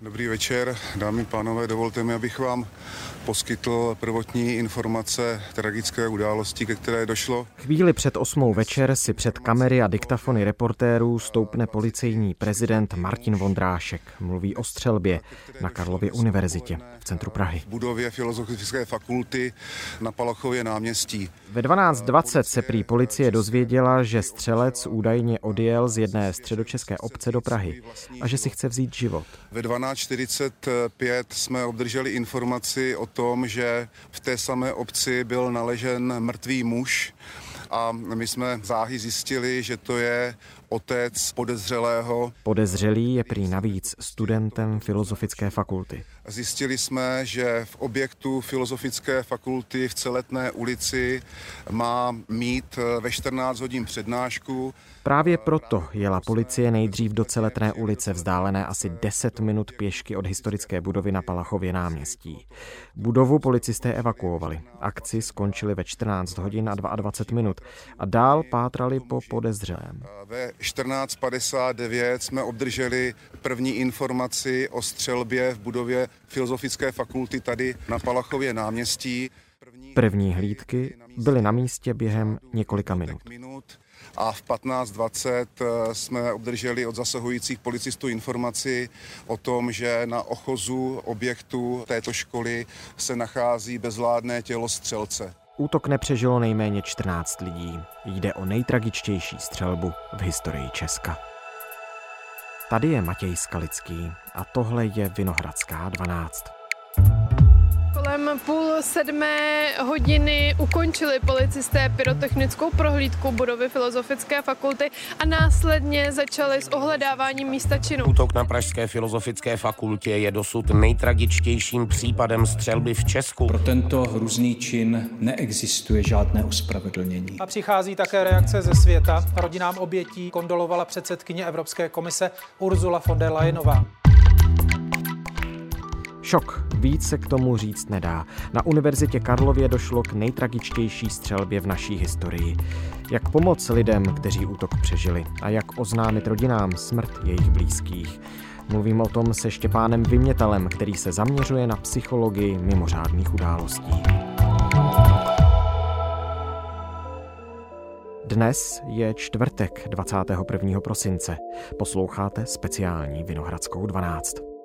Dobrý večer, dámy a pánové, dovolte mi, abych vám poskytl prvotní informace tragické události, ke které došlo. Chvíli před osmou večer si před kamery a diktafony reportérů stoupne policejní prezident Martin Vondrášek. Mluví o střelbě na Karlově univerzitě v centru Prahy. V budově Filozofické fakulty na Palachově náměstí. Ve 12.20 se prý policie dozvěděla, že střelec údajně odjel z jedné středočeské obce do Prahy a že si chce vzít život. Ve 12.45 jsme obdrželi informaci o tom, že v té samé obci byl naležen mrtvý muž. A my jsme záhy zjistili, že to je otec podezřelého. Podezřelý je prý navíc studentem Filozofické fakulty. Zjistili jsme, že v objektu Filozofické fakulty v Celetné ulici má mít ve 14 hodin přednášku. Právě proto jela policie nejdřív do Celetné ulice, vzdálené asi 10 minut pěšky od historické budovy na Palachově náměstí. Budovu policisté evakuovali. Akci skončili ve 14 hodin a 22 minut a dál pátrali po podezřelém. Ve 14.59 jsme obdrželi první informaci o střelbě v budově Filozofické fakulty tady na Palachově náměstí. První hlídky byly na místě během několika minut. A v 15.20 jsme obdrželi od zasahujících policistů informaci o tom, že na ochozu objektu této školy se nachází bezvládné tělo střelce. Útok nepřežilo nejméně 14 lidí. Jde o nejtragičtější střelbu v historii Česka. Tady je Matěj Skalický a tohle je Vinohradská 12. Kolem půl sedmé hodiny ukončili policisté pyrotechnickou prohlídku budovy Filozofické fakulty a následně začali s ohledáváním místa činu. Útok na Pražské filozofické fakultě je dosud nejtragičtějším případem střelby v Česku. Pro tento hrůzný čin neexistuje žádné ospravedlnění. A přichází také reakce ze světa. Rodinám obětí kondolovala předsedkyně Evropské komise Ursula von der Leyenová. Šok. Víc se k tomu říct nedá. Na Univerzitě Karlově došlo k nejtragičtější střelbě v naší historii. Jak pomoct lidem, kteří útok přežili a jak oznámit rodinám smrt jejich blízkých. Mluvím o tom se Štěpánem Vymětalem, který se zaměřuje na psychologii mimořádných událostí. Dnes je čtvrtek 21. prosince. Posloucháte speciální Vinohradskou 12.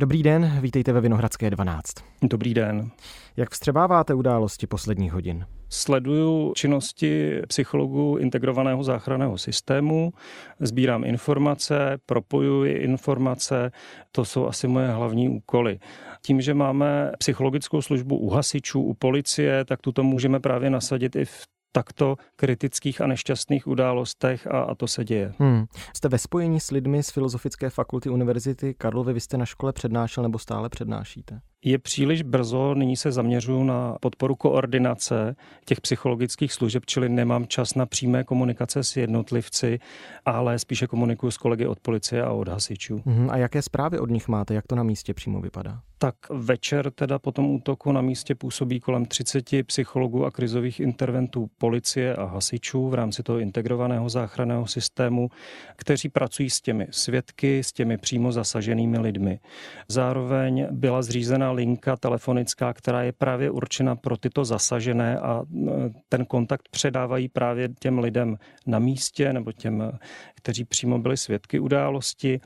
Dobrý den, vítejte ve Vinohradské 12. Dobrý den. Jak vstřebáváte události posledních hodin? Sleduju činnosti psychologů integrovaného záchranného systému, sbírám informace, propojuji informace, to jsou asi moje hlavní úkoly. Tím, že máme psychologickou službu u hasičů, u policie, tak tuto můžeme právě nasadit i v takto kritických a nešťastných událostech a, a to se děje. Hmm. Jste ve spojení s lidmi z Filozofické fakulty Univerzity Karlovy, vy jste na škole přednášel nebo stále přednášíte? Je příliš brzo, nyní se zaměřuju na podporu koordinace těch psychologických služeb, čili nemám čas na přímé komunikace s jednotlivci, ale spíše komunikuju s kolegy od policie a od hasičů. Hmm. A jaké zprávy od nich máte, jak to na místě přímo vypadá? Tak večer teda po tom útoku na místě působí kolem 30 psychologů a krizových interventů policie a hasičů v rámci toho integrovaného záchranného systému, kteří pracují s těmi svědky, s těmi přímo zasaženými lidmi. Zároveň byla zřízena linka telefonická, která je právě určena pro tyto zasažené a ten kontakt předávají právě těm lidem na místě nebo těm, kteří přímo byli svědky události.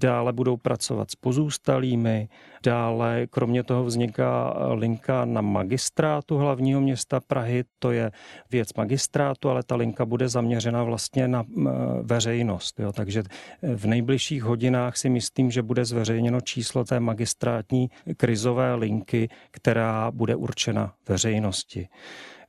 Dále budou pracovat s pozůstalými, dále kromě toho vzniká linka na magistrátu hlavního města Prahy, to je věc magistrátu, ale ta linka bude zaměřena vlastně na veřejnost. Jo. Takže v nejbližších hodinách si myslím, že bude zveřejněno číslo té magistrátní krizové linky, která bude určena veřejnosti.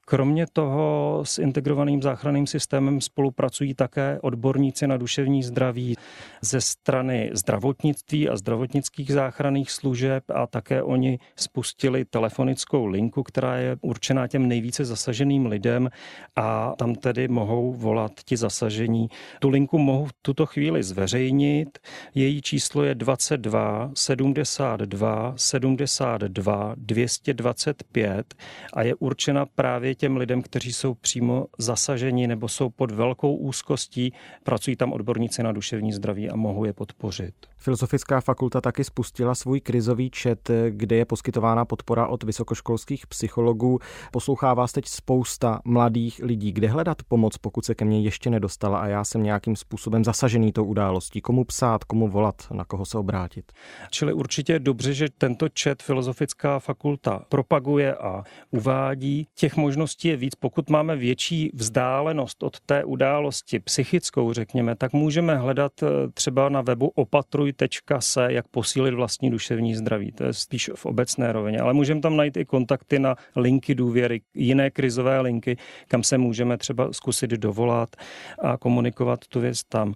Kromě toho s integrovaným záchranným systémem spolupracují také odborníci na duševní zdraví ze strany zdravotnictví a zdravotnických záchranných služeb a také oni spustili telefonickou linku, která je určená těm nejvíce zasaženým lidem a tam tedy mohou volat ti zasažení. Tu linku mohu v tuto chvíli zveřejnit. Její číslo je 22 72 72 225 a je určena právě právě těm lidem, kteří jsou přímo zasaženi nebo jsou pod velkou úzkostí. Pracují tam odborníci na duševní zdraví a mohou je podpořit. Filozofická fakulta taky spustila svůj krizový čet, kde je poskytována podpora od vysokoškolských psychologů. Poslouchá vás teď spousta mladých lidí. Kde hledat pomoc, pokud se ke mně ještě nedostala a já jsem nějakým způsobem zasažený tou událostí? Komu psát, komu volat, na koho se obrátit? Čili určitě je dobře, že tento čet Filozofická fakulta propaguje a uvádí. Těch možností je víc. Pokud máme větší vzdálenost od té události, psychickou, řekněme, tak můžeme hledat eh, třeba na webu opatruj.se, jak posílit vlastní duševní zdraví. To je spíš v obecné rovině. Ale můžeme tam najít i kontakty na linky důvěry, jiné krizové linky, kam se můžeme třeba zkusit dovolat a komunikovat tu věc tam.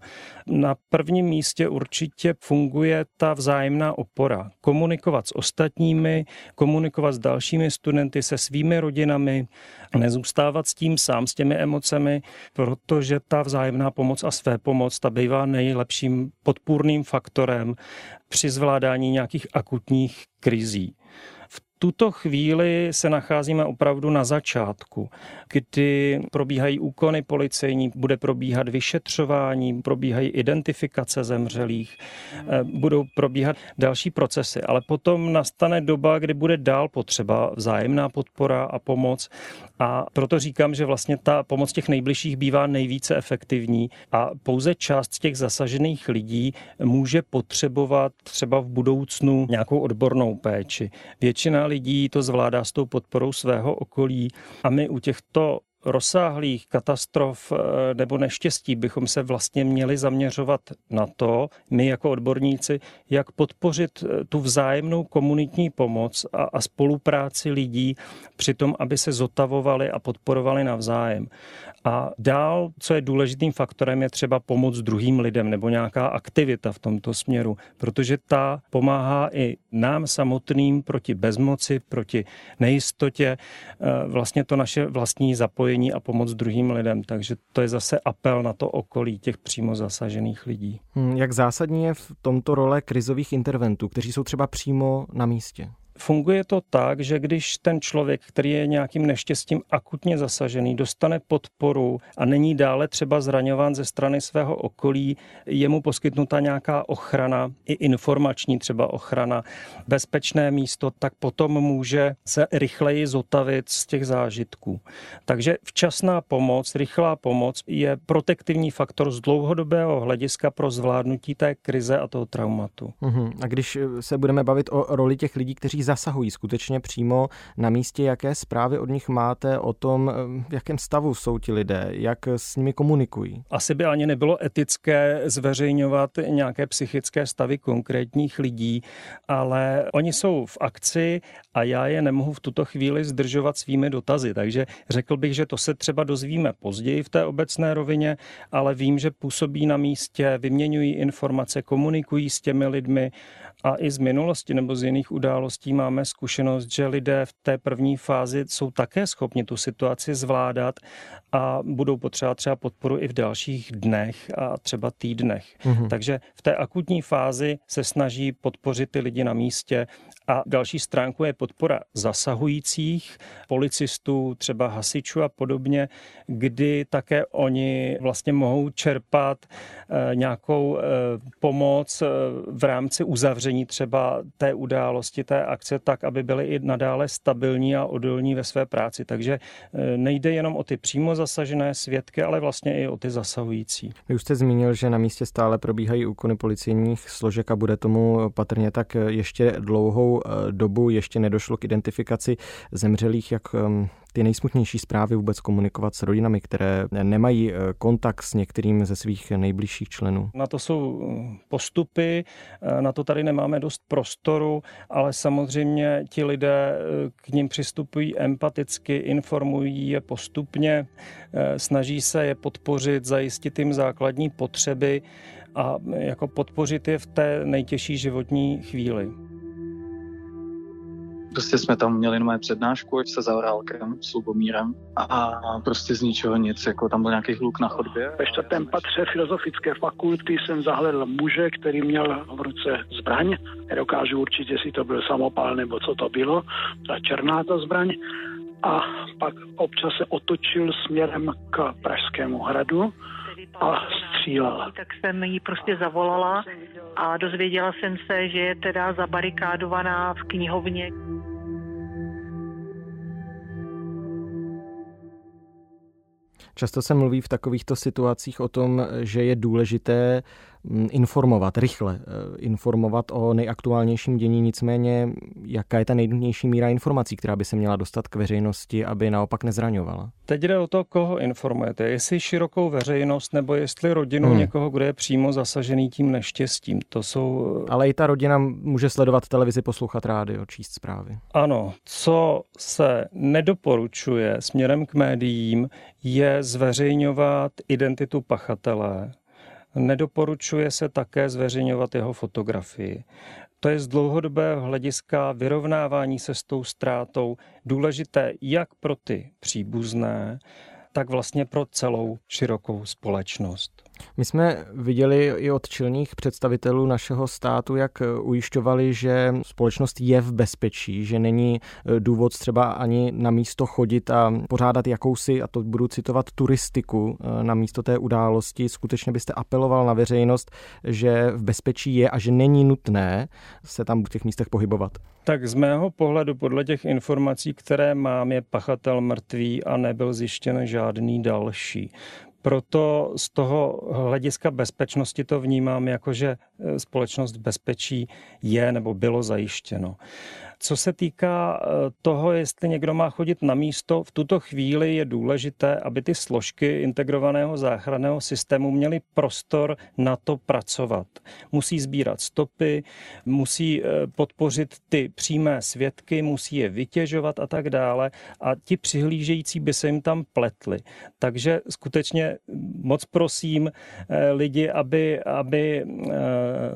Na prvním místě určitě funguje ta vzájemná opora. Komunikovat s ostatními, komunikovat s dalšími studenty, se svými rodinami, nezůstávat s tím sám, s těmi emocemi, protože ta vzájemná pomoc a své pomoc, ta bývá nejlepším podpůrným faktorem při zvládání nějakých akutních krizí tuto chvíli se nacházíme opravdu na začátku, kdy probíhají úkony policejní, bude probíhat vyšetřování, probíhají identifikace zemřelých, eh, budou probíhat další procesy, ale potom nastane doba, kdy bude dál potřeba vzájemná podpora a pomoc a proto říkám, že vlastně ta pomoc těch nejbližších bývá nejvíce efektivní a pouze část těch zasažených lidí může potřebovat třeba v budoucnu nějakou odbornou péči. Většina lidí to zvládá s tou podporou svého okolí. A my u těchto rozsáhlých katastrof eh, nebo neštěstí bychom se vlastně měli zaměřovat na to, my jako odborníci, jak podpořit eh, tu vzájemnou komunitní pomoc a, a spolupráci lidí při tom, aby se zotavovali a podporovali navzájem. A dál, co je důležitým faktorem, je třeba pomoc druhým lidem nebo nějaká aktivita v tomto směru, protože ta pomáhá i nám samotným proti bezmoci, proti nejistotě, eh, vlastně to naše vlastní zapojení a pomoc druhým lidem. Takže to je zase apel na to okolí těch přímo zasažených lidí. Hmm, jak zásadní je v tomto role krizových interventů, kteří jsou třeba přímo na místě? Funguje to tak, že když ten člověk, který je nějakým neštěstím akutně zasažený, dostane podporu a není dále třeba zraňován ze strany svého okolí, je mu poskytnuta nějaká ochrana, i informační třeba ochrana, bezpečné místo, tak potom může se rychleji zotavit z těch zážitků. Takže včasná pomoc, rychlá pomoc je protektivní faktor z dlouhodobého hlediska pro zvládnutí té krize a toho traumatu. Uhum. A když se budeme bavit o roli těch lidí, kteří zasahují skutečně přímo na místě. Jaké zprávy od nich máte o tom, v jakém stavu jsou ti lidé, jak s nimi komunikují? Asi by ani nebylo etické zveřejňovat nějaké psychické stavy konkrétních lidí, ale oni jsou v akci a já je nemohu v tuto chvíli zdržovat svými dotazy. Takže řekl bych, že to se třeba dozvíme později v té obecné rovině, ale vím, že působí na místě, vyměňují informace, komunikují s těmi lidmi a i z minulosti nebo z jiných událostí máme zkušenost, že lidé v té první fázi jsou také schopni tu situaci zvládat a budou potřebovat třeba podporu i v dalších dnech a třeba týdnech. Mm-hmm. Takže v té akutní fázi se snaží podpořit ty lidi na místě a další stránku je podpora zasahujících, policistů, třeba hasičů a podobně, kdy také oni vlastně mohou čerpat eh, nějakou eh, pomoc eh, v rámci uzavření třeba té události, té akce, tak, aby byli i nadále stabilní a odolní ve své práci. Takže nejde jenom o ty přímo zasažené svědky, ale vlastně i o ty zasahující. Vy už jste zmínil, že na místě stále probíhají úkony policejních složek a bude tomu patrně tak ještě dlouhou Eh, dobu ještě nedošlo k identifikaci zemřelých, jak ty nejsmutnější zprávy vůbec komunikovat s rodinami, které nemají eh, kontakt s některým ze svých nejbližších členů? Na to jsou eh, postupy, na to tady nemáme dost prostoru, ale samozřejmě ti lidé k ním přistupují empaticky, informují je postupně, snaží se je podpořit, zajistit jim základní potřeby a jako podpořit je v té nejtěžší životní chvíli. Prostě jsme tam měli jenom přednášku se Zaorálkem, s Lubomírem a, a prostě z ničeho nic, jako tam byl nějaký hluk na chodbě. Ve čtvrtém patře filozofické fakulty jsem zahledl muže, který měl v ruce zbraň. Nedokážu určitě, jestli to byl samopal nebo co to bylo, ta černá ta zbraň a pak občas se otočil směrem k Pražskému hradu a střílel. Tak jsem jí prostě zavolala a dozvěděla jsem se, že je teda zabarikádovaná v knihovně. Často se mluví v takovýchto situacích o tom, že je důležité informovat, rychle eh, informovat o nejaktuálnějším dění, nicméně jaká je ta nejnutnější míra informací, která by se měla dostat k veřejnosti, aby naopak nezraňovala? Teď jde o to, koho informujete. Jestli širokou veřejnost nebo jestli rodinu hmm. někoho, kdo je přímo zasažený tím neštěstím. To jsou... Ale i ta rodina může sledovat televizi, poslouchat rádio, číst zprávy. Ano, co se nedoporučuje směrem k médiím, je zveřejňovat identitu pachatele. Nedoporučuje se také zveřejňovat jeho fotografii. To je z dlouhodobého hlediska vyrovnávání se s tou ztrátou důležité jak pro ty příbuzné, tak vlastně pro celou širokou společnost. My jsme viděli i od čelních představitelů našeho státu, jak ujišťovali, že společnost je v bezpečí, že není e, důvod třeba ani na místo chodit a pořádat jakousi, a to budu citovat, turistiku e, na místo té události. Skutečně byste apeloval na veřejnost, že v bezpečí je a že není nutné se tam v těch místech pohybovat. Tak z mého pohledu, podle těch informací, které mám, je pachatel mrtvý a nebyl zjištěn žádný další. Proto z toho hlediska bezpečnosti to vnímám jako, že e, společnost bezpečí je nebo bylo zajištěno. Co se týká eh, toho, jestli někdo má chodit na místo, v tuto chvíli je důležité, aby ty složky integrovaného záchranného systému měly prostor na to pracovat. Musí sbírat stopy, musí eh, podpořit ty přímé svědky, musí je vytěžovat a tak dále a ti přihlížející by se jim tam pletli. Takže skutečně moc prosím eh, lidi, aby, aby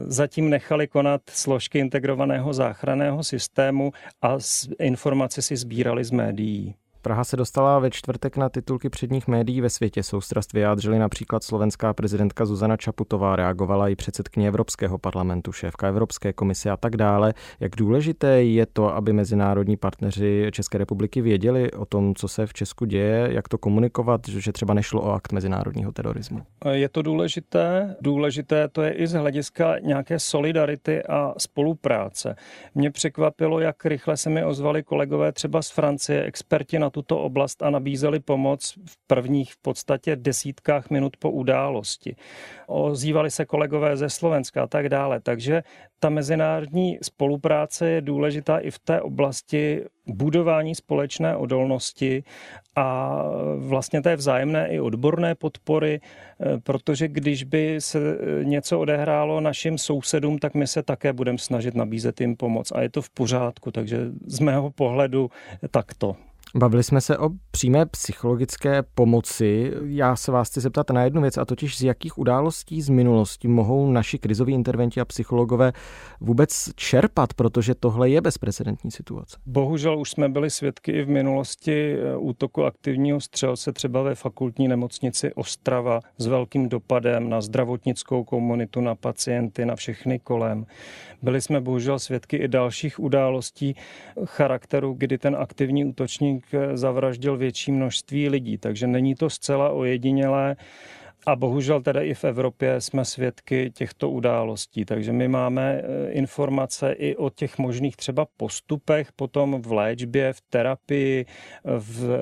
zatím nechali konat složky integrovaného záchranného systému, systému a informace si sbírali z médií. Praha se dostala ve čtvrtek na titulky předních médií ve světě. Soustrast vyjádřili například slovenská prezidentka Zuzana Čaputová, reagovala i předsedkyně Evropského parlamentu, šéfka Evropské komise a tak dále. Jak důležité je to, aby mezinárodní partneři České republiky věděli o tom, co se v Česku děje, jak to komunikovat, že třeba nešlo o akt mezinárodního terorismu? Je to důležité. Důležité to je i z hlediska nějaké solidarity a spolupráce. Mě překvapilo, jak rychle se mi ozvali kolegové třeba z Francie, experti na tuto oblast a nabízeli pomoc v prvních v podstatě desítkách minut po události. Ozývali se kolegové ze Slovenska a tak dále. Takže ta mezinárodní spolupráce je důležitá i v té oblasti budování společné odolnosti a vlastně té vzájemné i odborné podpory, protože když by se něco odehrálo našim sousedům, tak my se také budeme snažit nabízet jim pomoc a je to v pořádku, takže z mého pohledu takto. Bavili jsme se o přímé psychologické pomoci. Já se vás chci zeptat na jednu věc, a totiž z jakých událostí z minulosti mohou naši krizoví interventi a psychologové vůbec čerpat, protože tohle je bezprecedentní situace. Bohužel už jsme byli svědky i v minulosti eh, útoku aktivního střelce třeba ve fakultní nemocnici Ostrava s velkým dopadem na zdravotnickou komunitu, na pacienty, na všechny kolem. Byli jsme bohužel svědky i dalších událostí charakteru, kdy ten aktivní útočník zavraždil větší množství lidí, takže není to zcela ojedinělé. A bohužel teda i v Evropě jsme svědky těchto událostí, takže my máme e, informace i o těch možných třeba postupech potom v léčbě, v terapii, v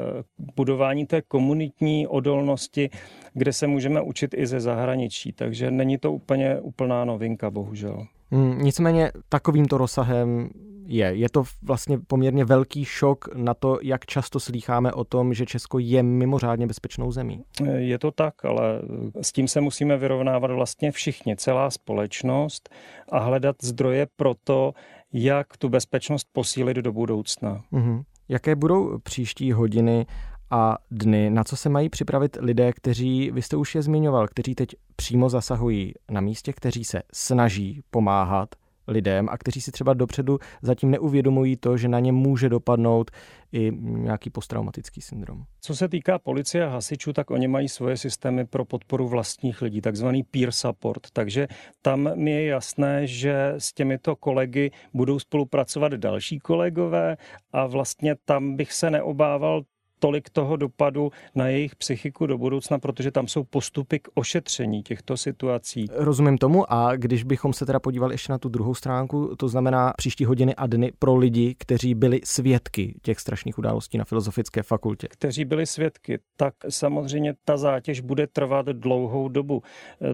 budování té komunitní odolnosti, kde se můžeme učit i ze zahraničí. Takže není to úplně úplná novinka, bohužel. Hmm, nicméně takovýmto rozsahem je. Je to vlastně poměrně velký šok na to, jak často slýcháme o tom, že Česko je mimořádně bezpečnou zemí. Je to tak, ale s tím se musíme vyrovnávat vlastně všichni, celá společnost a hledat zdroje pro to, jak tu bezpečnost posílit do budoucna. Mm-hmm. Jaké budou příští hodiny a dny, na co se mají připravit lidé, kteří, vy jste už je zmiňoval, kteří teď přímo zasahují na místě, kteří se snaží pomáhat lidem a kteří si třeba dopředu zatím neuvědomují to, že na ně může dopadnout i nějaký posttraumatický syndrom. Co se týká policie a hasičů, tak oni mají svoje systémy pro podporu vlastních lidí, takzvaný peer support. Takže tam mi je jasné, že s těmito kolegy budou spolupracovat další kolegové a vlastně tam bych se neobával tolik toho dopadu na jejich psychiku do budoucna, protože tam jsou postupy k ošetření těchto situací. Rozumím tomu a když bychom se teda podívali ještě na tu druhou stránku, to znamená příští hodiny a dny pro lidi, kteří byli svědky těch strašných událostí na Filozofické fakultě. Kteří byli svědky, tak samozřejmě ta zátěž bude trvat dlouhou dobu.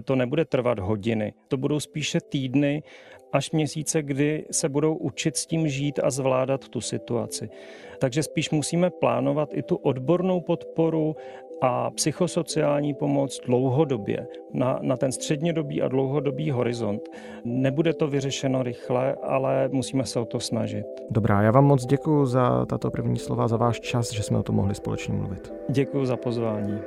To nebude trvat hodiny, to budou spíše týdny až měsíce, kdy se budou učit s tím žít a zvládat tu situaci. Takže spíš musíme plánovat i tu odbornou podporu a psychosociální pomoc dlouhodobě, na, na ten střednědobý a dlouhodobý horizont. Nebude to vyřešeno rychle, ale musíme se o to snažit. Dobrá, já vám moc děkuji za tato první slova, za váš čas, že jsme o tom mohli společně mluvit. Děkuji za pozvání.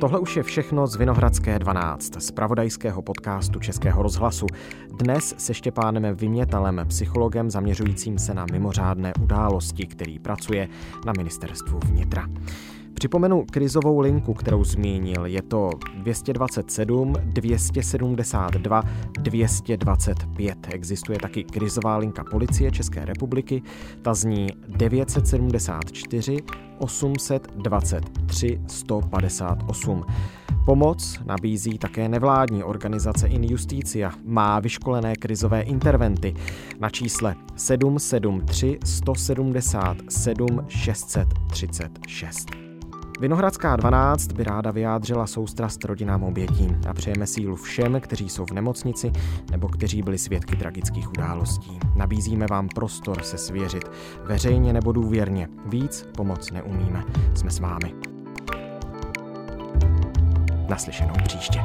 Tohle už je všechno z Vinohradské 12, z pravodajského podcastu Českého rozhlasu. Dnes se Štěpánem Vymětalem, psychologem zaměřujícím se na mimořádné události, který pracuje na ministerstvu vnitra. Připomenu krizovou linku, kterou zmínil. Je to 227 272 225. Existuje taky krizová linka policie České republiky. Ta zní 974 823 158. Pomoc nabízí také nevládní organizace In Justicia. Má vyškolené krizové interventy na čísle 773 177 636. Vinohradská 12 by ráda vyjádřila soustrast rodinám obětí a přejeme sílu všem, kteří jsou v nemocnici nebo kteří byli svědky tragických událostí. Nabízíme vám prostor se svěřit, veřejně nebo důvěrně. Víc pomoc neumíme. Jsme s vámi. Naslyšenou příště.